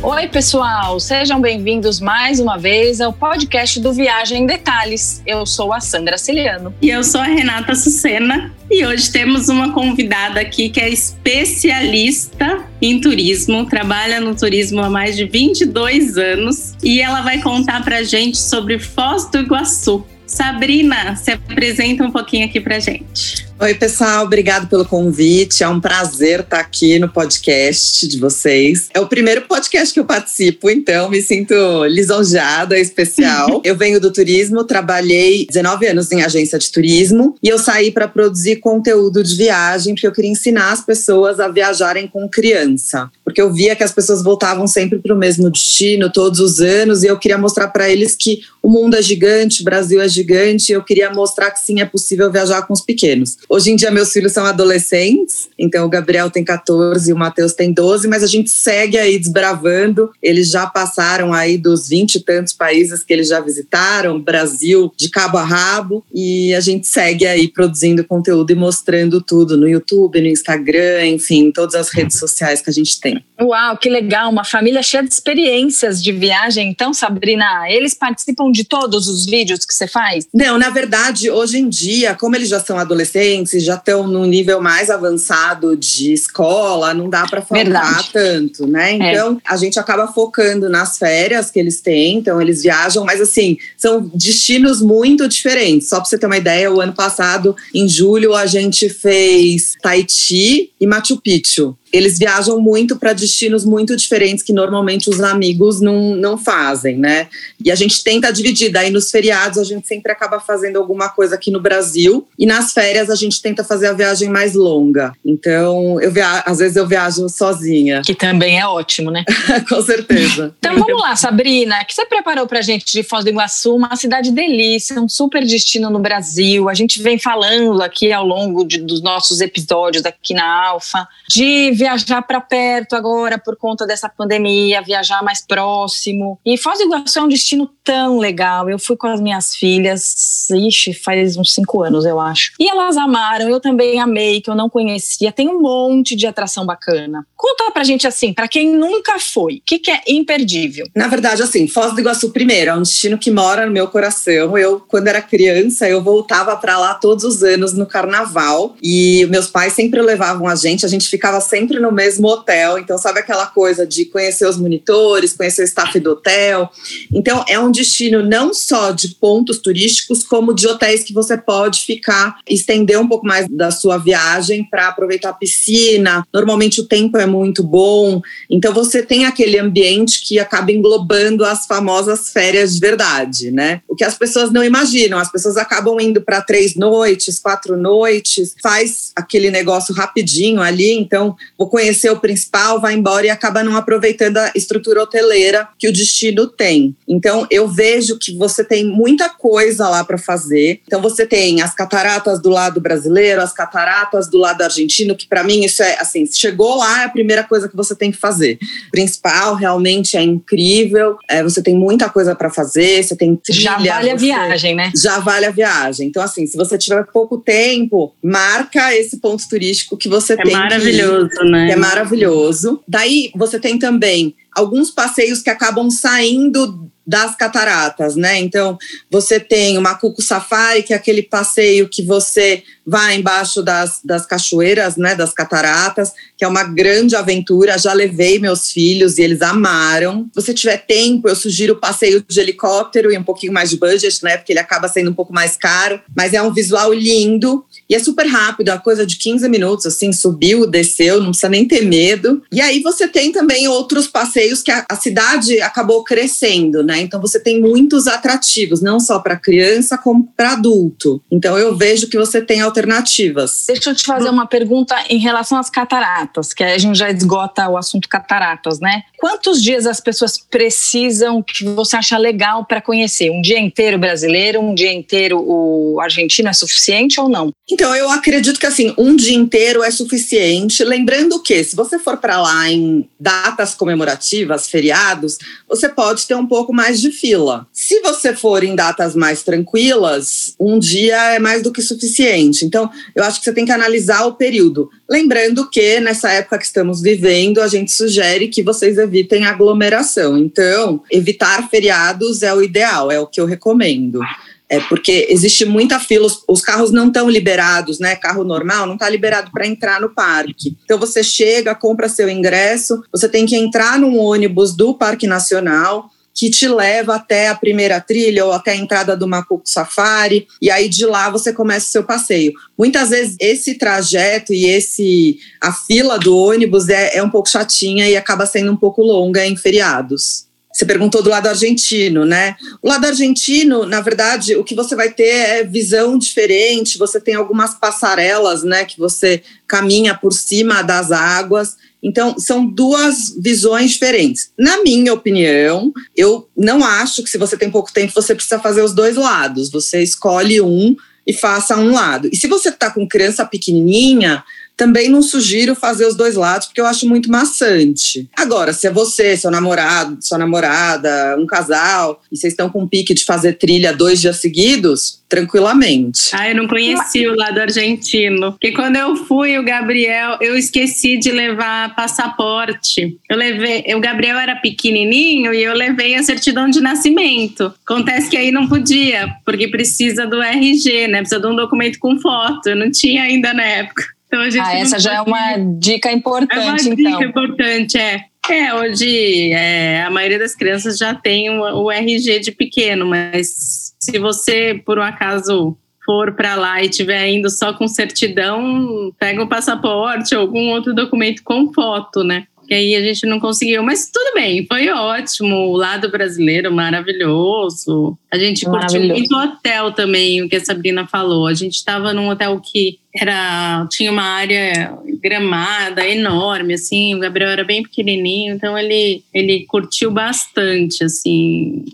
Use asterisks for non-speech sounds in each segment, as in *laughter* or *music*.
Oi, pessoal, sejam bem-vindos mais uma vez ao podcast do Viagem em Detalhes. Eu sou a Sandra Ciliano. E eu sou a Renata Sucena. E hoje temos uma convidada aqui que é especialista em turismo, trabalha no turismo há mais de 22 anos e ela vai contar pra gente sobre Foz do Iguaçu. Sabrina, se apresenta um pouquinho aqui pra gente. Oi, pessoal, obrigado pelo convite. É um prazer estar aqui no podcast de vocês. É o primeiro podcast que eu participo, então me sinto lisonjeada, especial. *laughs* eu venho do turismo, trabalhei 19 anos em agência de turismo e eu saí para produzir conteúdo de viagem, porque eu queria ensinar as pessoas a viajarem com criança. Porque eu via que as pessoas voltavam sempre para o mesmo destino todos os anos e eu queria mostrar para eles que o mundo é gigante, o Brasil é gigante, e eu queria mostrar que sim, é possível viajar com os pequenos. Hoje em dia, meus filhos são adolescentes, então o Gabriel tem 14 e o Matheus tem 12, mas a gente segue aí desbravando. Eles já passaram aí dos 20 e tantos países que eles já visitaram, Brasil de cabo a rabo, e a gente segue aí produzindo conteúdo e mostrando tudo no YouTube, no Instagram, enfim, todas as redes sociais que a gente tem. Uau, que legal! Uma família cheia de experiências de viagem. Então, Sabrina, eles participam de todos os vídeos que você faz? Não, na verdade, hoje em dia, como eles já são adolescentes, já estão num nível mais avançado de escola, não dá para Verdade. tanto, né? É. Então é. a gente acaba focando nas férias que eles têm, então eles viajam, mas assim, são destinos muito diferentes. Só para você ter uma ideia, o ano passado, em julho, a gente fez Tahiti e Machu Picchu eles viajam muito para destinos muito diferentes que normalmente os amigos não, não fazem, né? E a gente tenta dividir. Daí nos feriados a gente sempre acaba fazendo alguma coisa aqui no Brasil e nas férias a gente tenta fazer a viagem mais longa. Então, eu via... às vezes eu viajo sozinha. Que também é ótimo, né? *laughs* Com certeza. então vamos lá, Sabrina, o que você preparou pra gente de Foz do Iguaçu, uma cidade delícia, um super destino no Brasil. A gente vem falando aqui ao longo de, dos nossos episódios aqui na Alfa de viajar para perto agora por conta dessa pandemia, viajar mais próximo. E Foz do Iguaçu é um destino tão legal. Eu fui com as minhas filhas, ixi, faz uns cinco anos, eu acho. E elas amaram, eu também amei, que eu não conhecia. Tem um monte de atração bacana. Conta pra gente assim, para quem nunca foi, o que, que é imperdível? Na verdade, assim, Foz do Iguaçu, primeiro, é um destino que mora no meu coração. Eu, quando era criança, eu voltava para lá todos os anos no carnaval. E meus pais sempre levavam a gente, a gente ficava sempre no mesmo hotel. Então, sabe aquela coisa de conhecer os monitores, conhecer o staff do hotel. Então, é um destino não só de pontos turísticos, como de hotéis que você pode ficar, estender um pouco mais da sua viagem para aproveitar a piscina. Normalmente o tempo é muito bom. Então você tem aquele ambiente que acaba englobando as famosas férias de verdade, né? Que as pessoas não imaginam. As pessoas acabam indo para três noites, quatro noites, faz aquele negócio rapidinho ali. Então vou conhecer o principal, vai embora e acaba não aproveitando a estrutura hoteleira que o destino tem. Então eu vejo que você tem muita coisa lá para fazer. Então você tem as cataratas do lado brasileiro, as cataratas do lado argentino, que para mim isso é assim, chegou lá é primeira coisa que você tem que fazer. O principal realmente é incrível, é, você tem muita coisa para fazer, você tem trilha. Já vale a viagem, né? Já vale a viagem. Então, assim, se você tiver pouco tempo, marca esse ponto turístico que você é tem. É maravilhoso, ir, né? É maravilhoso. Daí você tem também alguns passeios que acabam saindo das cataratas, né? Então, você tem o Macuco Safari, que é aquele passeio que você vai embaixo das, das cachoeiras, né, das cataratas, que é uma grande aventura. Já levei meus filhos e eles amaram. Se você tiver tempo, eu sugiro o passeio de helicóptero e um pouquinho mais de budget, né, porque ele acaba sendo um pouco mais caro, mas é um visual lindo e é super rápido, a coisa de 15 minutos, assim, subiu, desceu, não precisa nem ter medo. E aí você tem também outros passeios que a, a cidade acabou crescendo, né? Então você tem muitos atrativos, não só para criança, como para adulto. Então eu vejo que você tem alternativas. Deixa eu te fazer uma pergunta em relação às cataratas, que a gente já esgota o assunto cataratas, né? Quantos dias as pessoas precisam que você acha legal para conhecer? Um dia inteiro brasileiro, um dia inteiro o argentino é suficiente ou não? Então, eu acredito que assim, um dia inteiro é suficiente. Lembrando que, se você for para lá em datas comemorativas, feriados, você pode ter um pouco mais de fila. Se você for em datas mais tranquilas, um dia é mais do que suficiente. Então, eu acho que você tem que analisar o período. Lembrando que, nessa época que estamos vivendo, a gente sugere que vocês evitem aglomeração. Então, evitar feriados é o ideal, é o que eu recomendo. É porque existe muita fila, os, os carros não estão liberados, né? Carro normal não está liberado para entrar no parque. Então você chega, compra seu ingresso, você tem que entrar num ônibus do Parque Nacional que te leva até a primeira trilha ou até a entrada do Macuco Safari, e aí de lá você começa o seu passeio. Muitas vezes esse trajeto e esse a fila do ônibus é, é um pouco chatinha e acaba sendo um pouco longa em feriados. Você perguntou do lado argentino, né? O lado argentino, na verdade, o que você vai ter é visão diferente. Você tem algumas passarelas, né? Que você caminha por cima das águas. Então, são duas visões diferentes. Na minha opinião, eu não acho que se você tem pouco tempo, você precisa fazer os dois lados. Você escolhe um e faça um lado. E se você está com criança pequenininha, também não sugiro fazer os dois lados, porque eu acho muito maçante. Agora, se é você, seu namorado, sua namorada, um casal, e vocês estão com um pique de fazer trilha dois dias seguidos, tranquilamente. Ah, eu não conheci o lado argentino. Porque quando eu fui, o Gabriel, eu esqueci de levar passaporte. Eu levei, o Gabriel era pequenininho e eu levei a certidão de nascimento. Acontece que aí não podia, porque precisa do RG, né? Precisa de um documento com foto. Eu não tinha ainda na época. Então a gente ah, essa já é uma dica importante, é uma então. dica importante, é. É, hoje é, a maioria das crianças já tem o, RG de pequeno, mas se você, por um acaso, for para lá e estiver indo só com certidão, pega um passaporte ou algum outro documento com foto, né? Que aí a gente não conseguiu, mas tudo bem, foi ótimo. O lado brasileiro maravilhoso. A gente curtiu muito o hotel também, o que a Sabrina falou. A gente estava num hotel que era tinha uma área gramada enorme, assim. O Gabriel era bem pequenininho, então ele ele curtiu bastante, assim.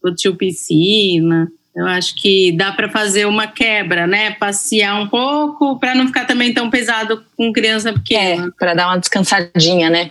Curtiu piscina. Eu acho que dá para fazer uma quebra, né? Passear um pouco para não ficar também tão pesado com criança pequena. É, para dar uma descansadinha, né?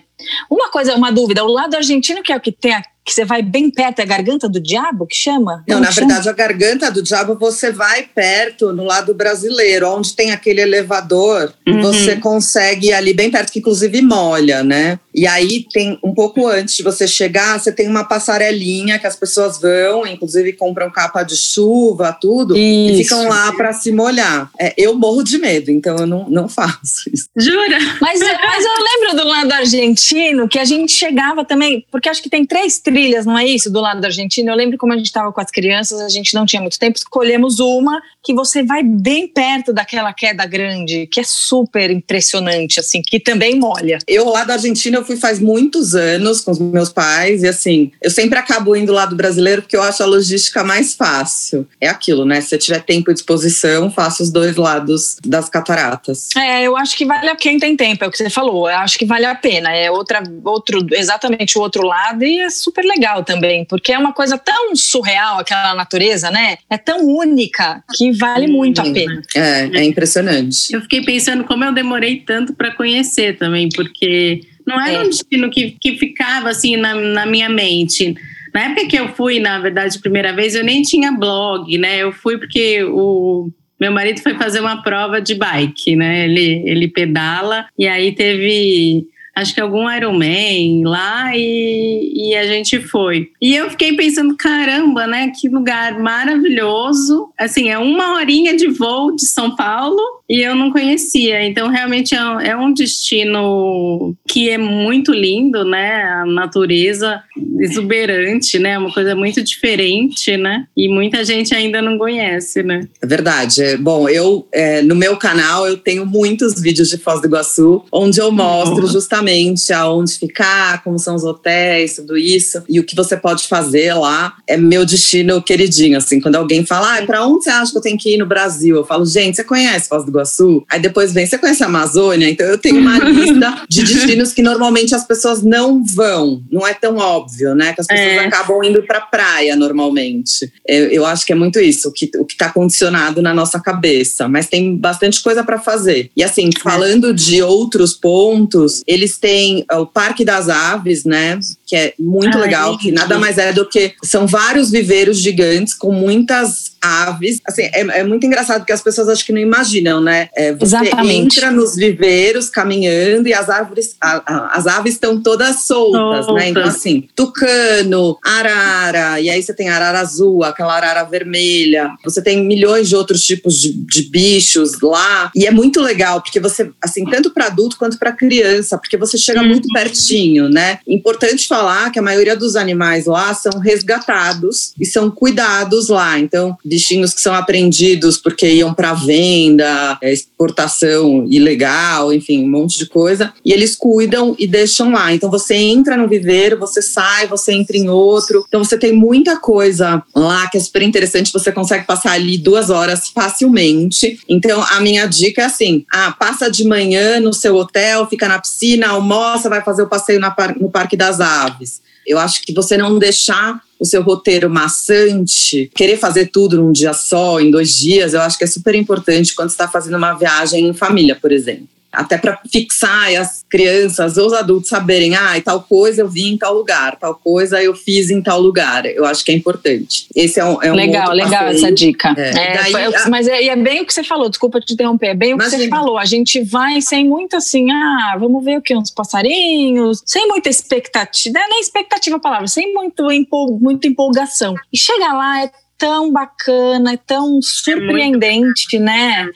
Uma coisa, uma dúvida, o lado argentino que é o que tem que você vai bem perto, é a garganta do diabo que chama? Não, Como na chama? verdade, a garganta do diabo você vai perto no lado brasileiro, onde tem aquele elevador, uhum. você consegue ir ali bem perto, que inclusive molha, né? E aí tem um pouco antes de você chegar, você tem uma passarelinha que as pessoas vão, inclusive compram capa de chuva, tudo, isso. e ficam lá para se molhar. É, eu morro de medo, então eu não, não faço isso. Jura? Mas, mas eu lembro do lado argentino que a gente chegava também, porque acho que tem três trilhas, não é isso? Do lado da Argentina. Eu lembro como a gente estava com as crianças, a gente não tinha muito tempo, escolhemos uma que você vai bem perto daquela queda grande, que é super impressionante, assim, que também molha. Eu lá da Argentina eu fui faz muitos anos com os meus pais e assim, eu sempre acabo indo lá do brasileiro porque eu acho a logística mais fácil. É aquilo, né? Se você tiver tempo e disposição, faça os dois lados das cataratas. É, eu acho que vale a quem tem tempo, é o que você falou. Eu acho que vale a pena. É outra, outro, exatamente o outro lado e é super super legal também, porque é uma coisa tão surreal aquela natureza, né? É tão única que vale muito a pena. É, é impressionante. Eu fiquei pensando como eu demorei tanto para conhecer também, porque não era é. um destino que, que ficava assim na, na minha mente. Na época que eu fui, na verdade, primeira vez, eu nem tinha blog, né? Eu fui porque o meu marido foi fazer uma prova de bike, né? Ele, ele pedala e aí teve acho que algum Ironman lá e, e a gente foi. E eu fiquei pensando, caramba, né? Que lugar maravilhoso. Assim, é uma horinha de voo de São Paulo e eu não conhecia. Então, realmente é, é um destino que é muito lindo, né? A natureza exuberante, né? Uma coisa muito diferente, né? E muita gente ainda não conhece, né? É verdade. É, bom, eu, é, no meu canal, eu tenho muitos vídeos de Foz do Iguaçu, onde eu mostro justamente exatamente aonde ficar, como são os hotéis, tudo isso, e o que você pode fazer lá. É meu destino queridinho, assim. Quando alguém fala, ah, pra onde você acha que eu tenho que ir no Brasil? Eu falo, gente, você conhece Foz do Iguaçu? Aí depois vem, você conhece a Amazônia? Então eu tenho uma *laughs* lista de destinos que normalmente as pessoas não vão. Não é tão óbvio, né? Que as pessoas é. acabam indo pra praia normalmente. Eu, eu, acho que é muito isso, o que, o que tá condicionado na nossa cabeça. Mas tem bastante coisa para fazer. E assim, falando de outros pontos, eles têm o Parque das Aves, né? Que é muito ah, legal, que nada mais é do que são vários viveiros gigantes com muitas aves. Assim, é, é, muito engraçado porque as pessoas acho que não imaginam, né? É, você Exatamente. entra nos viveiros caminhando e as árvores, a, a, as aves estão todas soltas, né? Então, assim, tucano, arara, e aí você tem arara azul, aquela arara vermelha. Você tem milhões de outros tipos de, de bichos lá. E é muito legal, porque você, assim, tanto para adulto quanto para criança, porque você chega muito uhum. pertinho, né? Importante falar que a maioria dos animais lá são resgatados e são cuidados lá. Então, bichinhos que são apreendidos porque iam para venda, é, exportação ilegal, enfim, um monte de coisa. E eles cuidam e deixam lá. Então, você entra no viveiro, você sai, você entra em outro. Então, você tem muita coisa lá que é super interessante. Você consegue passar ali duas horas facilmente. Então, a minha dica é assim: ah, passa de manhã no seu hotel, fica na piscina, almoça, vai fazer o passeio no Parque das Aves. Eu acho que você não deixar o seu roteiro maçante, querer fazer tudo num dia só, em dois dias, eu acho que é super importante quando está fazendo uma viagem em família, por exemplo até para fixar e as crianças ou os adultos saberem, ah, tal coisa eu vi em tal lugar, tal coisa eu fiz em tal lugar. Eu acho que é importante. Esse é um, é um legal, legal passeio. essa dica. É. É, Daí, foi, a... Mas é, é, bem o que você falou. Desculpa te interromper. É bem o que você falou. A gente vai sem muito assim, ah, vamos ver o que uns passarinhos, sem muita expectativa, não é nem expectativa a palavra, sem muito empol, muita empolgação. E chega lá é tão bacana, é tão surpreendente, é né?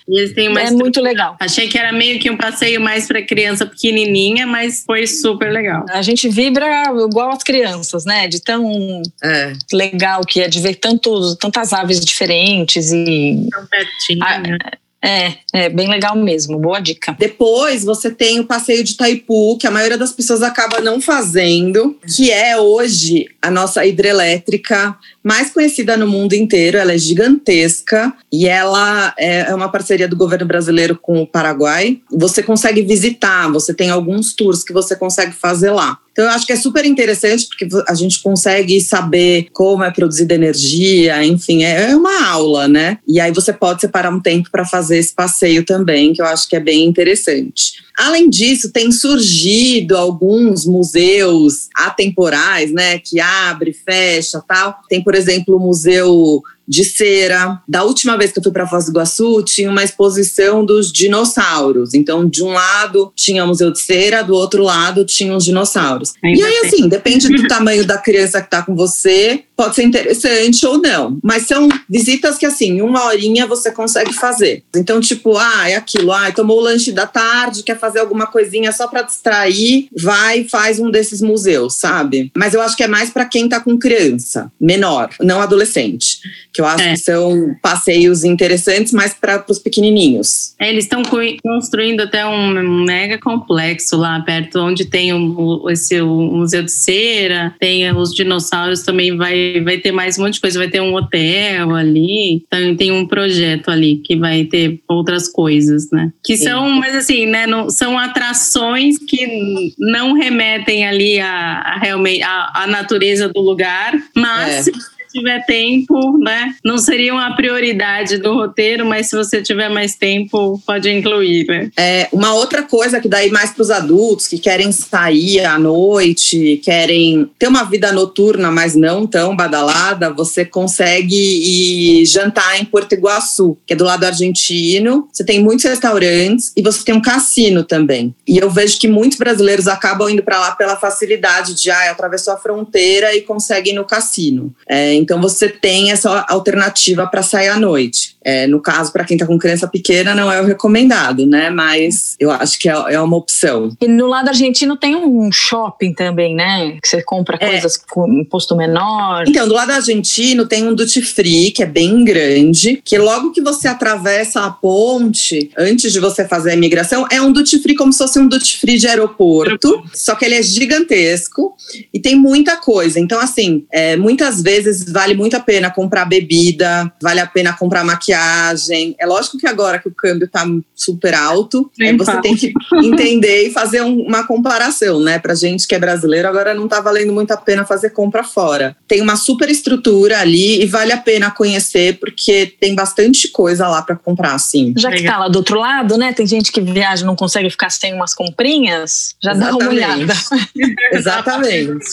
é muito legal. Achei que era meio que um passeio mais para criança pequenininha, mas foi super legal. A gente vibra igual as crianças, né? De tão é. legal que é de ver tantos, tantas aves diferentes e. Tão pertinho. A, né? É, é bem legal mesmo, boa dica. Depois você tem o passeio de Taipu, que a maioria das pessoas acaba não fazendo, que é hoje a nossa hidrelétrica mais conhecida no mundo inteiro. Ela é gigantesca e ela é, é uma parceria do governo brasileiro com o Paraguai. Você consegue visitar, você tem alguns tours que você consegue fazer lá. Então, eu acho que é super interessante porque a gente consegue saber como é produzida energia, enfim, é, é uma aula, né? E aí você pode separar um tempo para fazer esse passeio também, que eu acho que é bem interessante. Além disso, tem surgido alguns museus atemporais, né, que abre, fecha, tal. Tem, por exemplo, o Museu de cera. Da última vez que eu fui para Foz do Iguaçu, tinha uma exposição dos dinossauros. Então, de um lado tinha o Museu de Cera, do outro lado tinha os dinossauros. Ainda e aí, assim, depende do *laughs* tamanho da criança que está com você, pode ser interessante ou não. Mas são visitas que, assim, uma horinha você consegue fazer. Então, tipo, ah, é aquilo, ah, tomou o lanche da tarde, quer fazer alguma coisinha só para distrair, vai e faz um desses museus, sabe? Mas eu acho que é mais para quem está com criança, menor, não adolescente que eu acho é. que são passeios interessantes, mas para os pequenininhos. É, eles estão construindo até um mega complexo lá perto, onde tem o, esse o museu de cera, tem os dinossauros também vai vai ter mais um monte de coisa, vai ter um hotel ali, então tem um projeto ali que vai ter outras coisas, né? Que são, mas assim, né, não, são atrações que não remetem ali a, a realmente a, a natureza do lugar, mas é tiver tempo, né? Não seria uma prioridade do roteiro, mas se você tiver mais tempo, pode incluir, né? É, uma outra coisa que daí mais para os adultos que querem sair à noite, querem ter uma vida noturna, mas não tão badalada, você consegue ir jantar em Porto Iguaçu, que é do lado argentino. Você tem muitos restaurantes e você tem um cassino também. E eu vejo que muitos brasileiros acabam indo para lá pela facilidade de ah, atravessou a fronteira e consegue ir no cassino. É, então você tem essa alternativa para sair à noite. É, no caso, para quem está com criança pequena, não é o recomendado, né? Mas eu acho que é, é, uma opção. E no lado argentino tem um shopping também, né? Que você compra é. coisas com imposto menor. Então, do lado argentino tem um duty free, que é bem grande, que logo que você atravessa a ponte, antes de você fazer a imigração, é um duty free como se fosse um duty free de aeroporto, só que ele é gigantesco e tem muita coisa. Então, assim, é, muitas vezes vale muito a pena comprar bebida, vale a pena comprar maquiagem viagem. É lógico que agora que o câmbio está super alto, é, você tem que entender e fazer um, uma comparação, né? Pra gente que é brasileiro, agora não está valendo muito a pena fazer compra fora. Tem uma super estrutura ali e vale a pena conhecer, porque tem bastante coisa lá para comprar, sim. Já que tá lá do outro lado, né? Tem gente que viaja e não consegue ficar sem umas comprinhas, já Exatamente. dá uma olhada. *laughs* Exatamente.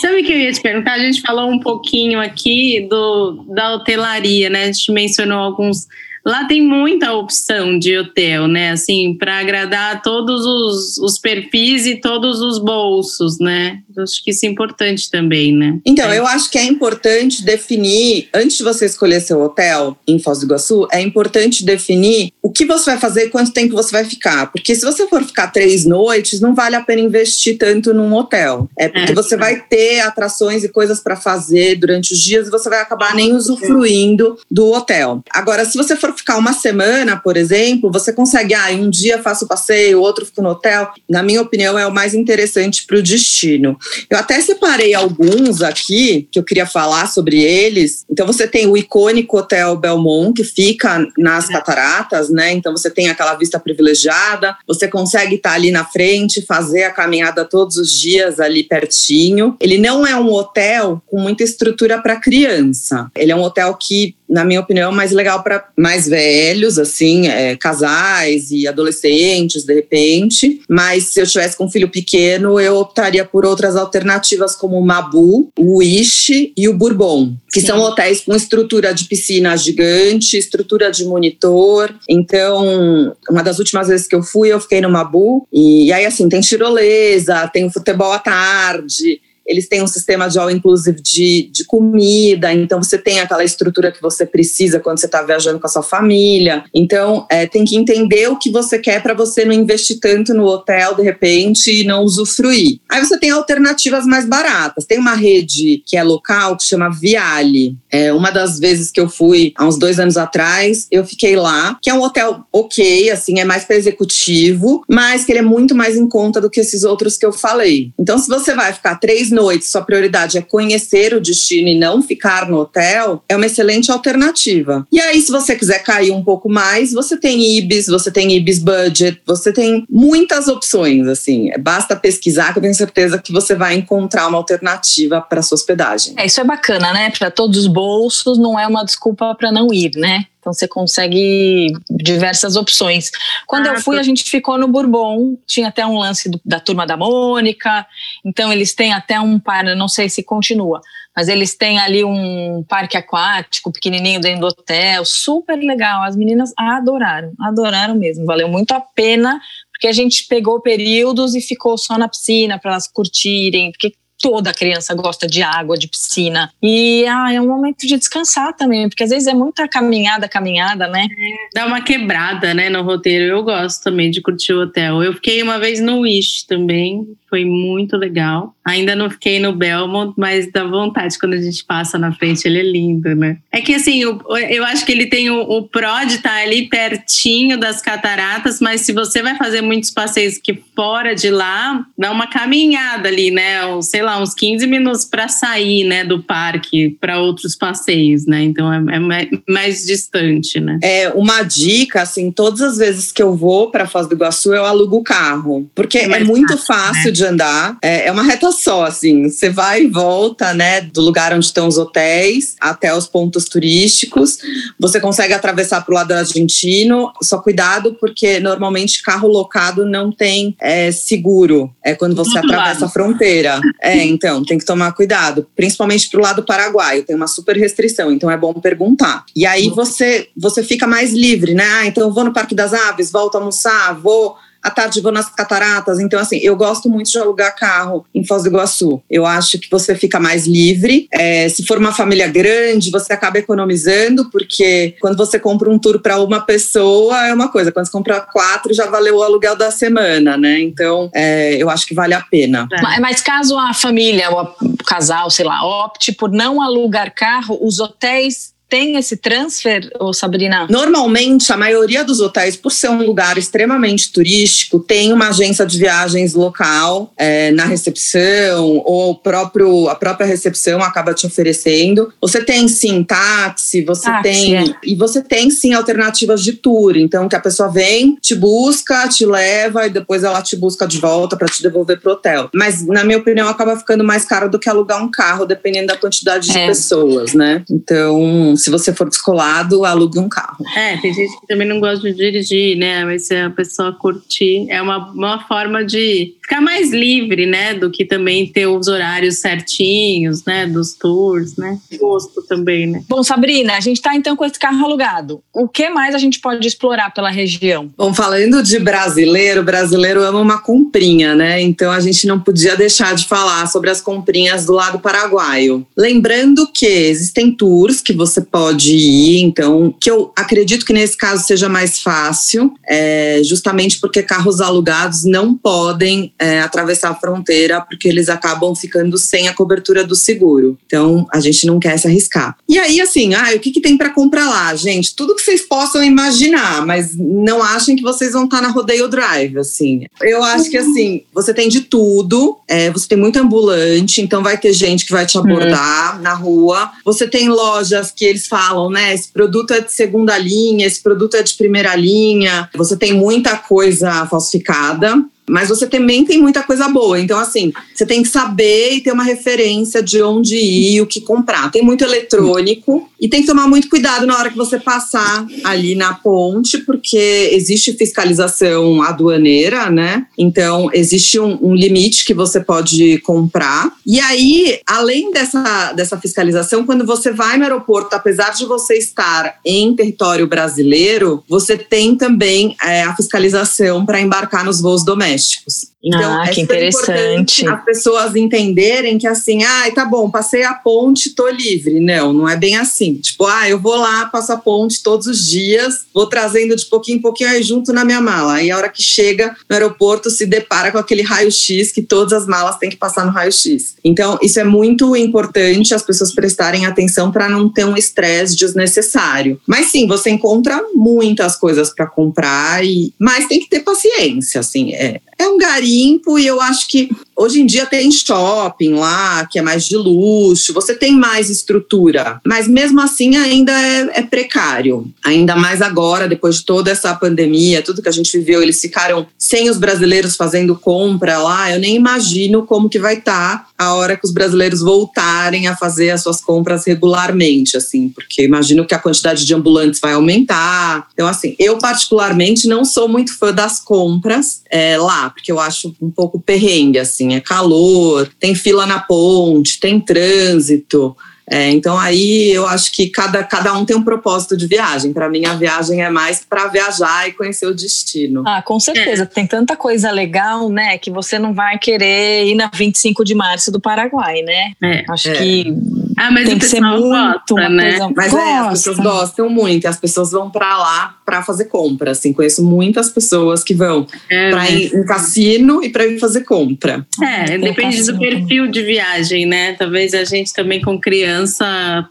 Sabe o que eu ia te perguntar? A gente falou um pouquinho aqui do, da hotelaria, né? A gente mencionou alguns Lá tem muita opção de hotel, né? Assim, para agradar todos os, os, perfis e todos os bolsos, né? Eu acho que isso é importante também, né? Então, é. eu acho que é importante definir, antes de você escolher seu hotel em Foz do Iguaçu, é importante definir o que você vai fazer e quanto tempo você vai ficar. Porque se você for ficar três noites, não vale a pena investir tanto num hotel. É porque é. você vai ter atrações e coisas para fazer durante os dias e você vai acabar nem usufruindo do hotel. Agora, se você for for ficar uma semana, por exemplo, você consegue, ah, um dia faço o passeio, outro fico no hotel. Na minha opinião, é o mais interessante para o destino. Eu até separei alguns aqui que eu queria falar sobre eles. Então, você tem o icônico Hotel Belmont, que fica nas cataratas, né? Então, você tem aquela vista privilegiada, você consegue estar ali na frente, fazer a caminhada todos os dias ali pertinho. Ele não é um hotel com muita estrutura para criança. Ele é um hotel que na minha opinião, mais legal para mais velhos, assim, é, casais e adolescentes, de repente. Mas se eu tivesse com um filho pequeno, eu optaria por outras alternativas como o Mabu, o Wish e o Bourbon, que Sim. são hotéis com estrutura de piscina gigante, estrutura de monitor. Então, uma das últimas vezes que eu fui, eu fiquei no Mabu. E, e aí, assim, tem tirolesa, tem futebol à tarde eles têm um sistema de all inclusive de, de comida, então você tem aquela estrutura que você precisa quando você está viajando com a sua família. Então, é, tem que entender o que você quer para você não investir tanto no hotel de repente e não usufruir. Aí você tem alternativas mais baratas. Tem uma rede que é local que chama Viale. É, uma das vezes que eu fui, há uns dois anos atrás, eu fiquei lá, que é um hotel ok, assim, é mais para executivo, mas que ele é muito mais em conta do que esses outros que eu falei. Então, se você vai ficar três noite sua prioridade é conhecer o destino e não ficar no hotel, é uma excelente alternativa. E aí, se você quiser cair um pouco mais, você tem Ibis, você tem Ibis Budget, você tem muitas opções, assim. Basta pesquisar que eu tenho certeza que você vai encontrar uma alternativa para sua hospedagem. É, isso é bacana, né? Para todos os bolsos, não é uma desculpa para não ir, né? Então você consegue diversas opções. Quando ah, eu fui, a gente ficou no Bourbon, tinha até um lance do, da turma da Mônica, então eles têm até um par, não sei se continua, mas eles têm ali um parque aquático pequenininho dentro do hotel, super legal. As meninas adoraram, adoraram mesmo, valeu muito a pena, porque a gente pegou períodos e ficou só na piscina para elas curtirem, porque toda criança gosta de água, de piscina. E ah, é um momento de descansar também, porque às vezes é muita caminhada, caminhada, né? É, dá uma quebrada, né, no roteiro. Eu gosto também de curtir o hotel. Eu fiquei uma vez no Wish também, foi muito legal. Ainda não fiquei no Belmont, mas dá vontade quando a gente passa na frente, ele é lindo, né? É que assim, eu, eu acho que ele tem o, o pró de estar ali pertinho das cataratas, mas se você vai fazer muitos passeios que fora de lá, dá uma caminhada ali, né? Ou, sei lá, uns 15 minutos para sair, né, do parque para outros passeios, né? Então é, é mais, mais distante, né? É uma dica, assim, todas as vezes que eu vou para Foz do Iguaçu, eu alugo o carro, porque é, é muito fácil, fácil né? de andar. É, é uma reta só, assim. Você vai e volta, né, do lugar onde estão os hotéis até os pontos turísticos. Você consegue atravessar para o lado argentino. Só cuidado, porque normalmente carro locado não tem é, seguro. É quando você atravessa lado. a fronteira. É, então, tem que tomar cuidado. Principalmente para o lado paraguaio, tem uma super restrição. Então é bom perguntar. E aí você, você fica mais livre, né? Ah, então eu vou no Parque das Aves, volto a almoçar, vou à tarde vou nas cataratas. Então, assim, eu gosto muito de alugar carro em Foz do Iguaçu. Eu acho que você fica mais livre. É, se for uma família grande, você acaba economizando, porque quando você compra um tour para uma pessoa é uma coisa, quando você compra quatro, já valeu o aluguel da semana, né? Então, é, eu acho que vale a pena. É. Mas caso a família, o casal, sei lá, opte por não alugar carro, os hotéis tem esse transfer, ou Sabrina? Normalmente, a maioria dos hotéis, por ser um lugar extremamente turístico, tem uma agência de viagens local é, na recepção, ou próprio, a própria recepção acaba te oferecendo. Você tem sim táxi, você táxi, tem. É. E você tem sim alternativas de tour. Então, que a pessoa vem, te busca, te leva e depois ela te busca de volta para te devolver pro hotel. Mas, na minha opinião, acaba ficando mais caro do que alugar um carro, dependendo da quantidade de é. pessoas, né? Então, se você for descolado, alugue um carro. É, tem gente que também não gosta de dirigir, né? Mas se a pessoa curtir, é uma, uma forma de ficar mais livre, né? Do que também ter os horários certinhos, né? Dos tours, né? Gosto também, né? Bom, Sabrina, a gente está então com esse carro alugado. O que mais a gente pode explorar pela região? Bom, falando de brasileiro, brasileiro ama uma comprinha, né? Então a gente não podia deixar de falar sobre as comprinhas do lado paraguaio. Lembrando que existem tours que você pode ir, então, que eu acredito que nesse caso seja mais fácil, é, justamente porque carros alugados não podem é, atravessar a fronteira, porque eles acabam ficando sem a cobertura do seguro. Então, a gente não quer se arriscar. E aí, assim, ah, o que, que tem para comprar lá, gente? Tudo que vocês possam imaginar, mas não achem que vocês vão estar na Rodeio Drive, assim. Eu acho que, assim, você tem de tudo, é, você tem muito ambulante, então vai ter gente que vai te abordar uhum. na rua. Você tem lojas que eles falam, né? Esse produto é de segunda linha, esse produto é de primeira linha. Você tem muita coisa falsificada mas você também tem muita coisa boa. Então, assim, você tem que saber e ter uma referência de onde ir o que comprar. Tem muito eletrônico e tem que tomar muito cuidado na hora que você passar ali na ponte, porque existe fiscalização aduaneira, né? Então, existe um, um limite que você pode comprar. E aí, além dessa, dessa fiscalização, quando você vai no aeroporto, apesar de você estar em território brasileiro, você tem também é, a fiscalização para embarcar nos voos domésticos domésticos. Então, ah, é que interessante. As pessoas entenderem que assim, ah, tá bom, passei a ponte, tô livre. Não, não é bem assim. Tipo, ah, eu vou lá, passo a ponte todos os dias, vou trazendo de pouquinho em pouquinho aí junto na minha mala. E a hora que chega no aeroporto, se depara com aquele raio-x que todas as malas têm que passar no raio-x. Então, isso é muito importante as pessoas prestarem atenção para não ter um estresse desnecessário. Mas sim, você encontra muitas coisas para comprar, e mas tem que ter paciência, assim. É, é um garimpo e eu acho que hoje em dia tem shopping lá, que é mais de luxo, você tem mais estrutura, mas mesmo assim ainda é, é precário. Ainda mais agora, depois de toda essa pandemia, tudo que a gente viveu, eles ficaram sem os brasileiros fazendo compra lá. Eu nem imagino como que vai estar tá a hora que os brasileiros voltarem a fazer as suas compras regularmente, assim, porque imagino que a quantidade de ambulantes vai aumentar. Então, assim, eu particularmente não sou muito fã das compras é, lá, porque eu acho um pouco perrengue, assim, é calor, tem fila na ponte, tem trânsito. É, então aí eu acho que cada, cada um tem um propósito de viagem. Para mim a viagem é mais para viajar e conhecer o destino. Ah, com certeza. É. Tem tanta coisa legal, né, que você não vai querer ir na 25 de março do Paraguai, né? É. Acho é. que ah, mas tem que ser muito gosta, né? Coisa... Mas é, as pessoas gostam muito, e as pessoas vão para lá para fazer compra. Assim, conheço muitas pessoas que vão é, para ir em cassino e para ir fazer compra. É, depende do perfil de viagem, né? Talvez a gente também com criança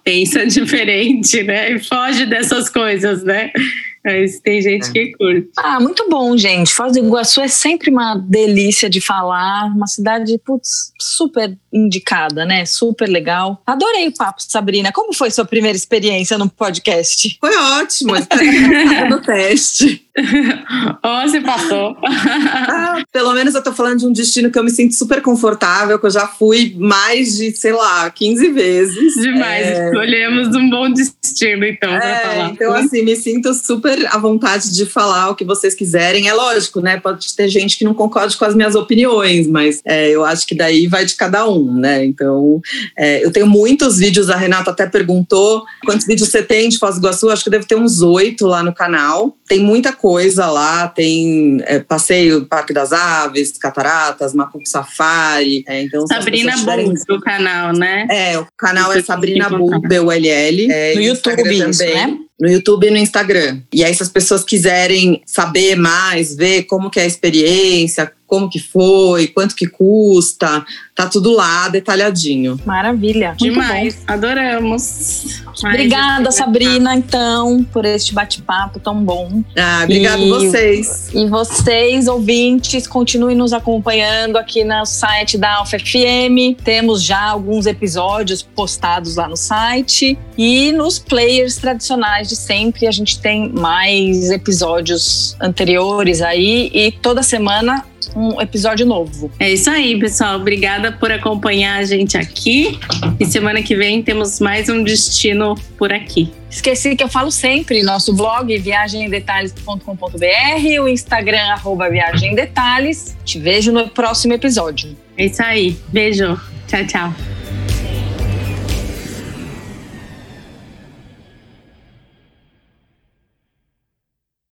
pensa *laughs* diferente, né? E foge dessas coisas, né? Mas tem gente é. que curte. Ah, muito bom, gente. Foz do Iguaçu é sempre uma delícia de falar. Uma cidade, putz, super indicada, né? Super legal. Adorei o papo, Sabrina. Como foi sua primeira experiência no podcast? Foi ótimo. *laughs* no teste. oh, se passou. *laughs* ah, pelo menos eu tô falando de um destino que eu me sinto super confortável, que eu já fui mais de, sei lá, 15 vezes. Demais. É... Escolhemos um bom destino, então, é, pra falar. Então, assim, me sinto super à vontade de falar o que vocês quiserem. É lógico, né? Pode ter gente que não concorde com as minhas opiniões, mas é, eu acho que daí vai de cada um, né? Então, é, eu tenho muitos vídeos, a Renata até perguntou quantos vídeos você tem de Foz do Iguaçu, acho que deve ter uns oito lá no canal. Tem muita coisa lá, tem é, passeio Parque das Aves, Cataratas, Macuco Safari. É, então, Sabrina tiverem... do canal, né? É, o canal é Sabrina Bulbel LL. É, no YouTube, isso, né? No YouTube e no Instagram. E aí, se as pessoas quiserem saber mais, ver como que é a experiência, como que foi, quanto que custa, tá tudo lá detalhadinho. Maravilha. Demais. Adoramos. Obrigada, Sabrina, então, por este bate-papo tão bom. Ah, obrigado e, vocês. E vocês, ouvintes, continuem nos acompanhando aqui no site da Alfa FM. Temos já alguns episódios postados lá no site. E nos players tradicionais de sempre, a gente tem mais episódios anteriores aí. E toda semana um episódio novo. É isso aí, pessoal. Obrigada por acompanhar a gente aqui. E semana que vem temos mais um destino por aqui. Esqueci que eu falo sempre, nosso blog viagemdetalhes.com.br, o Instagram arroba viagemdetalhes. Te vejo no próximo episódio. É isso aí. Beijo. Tchau, tchau.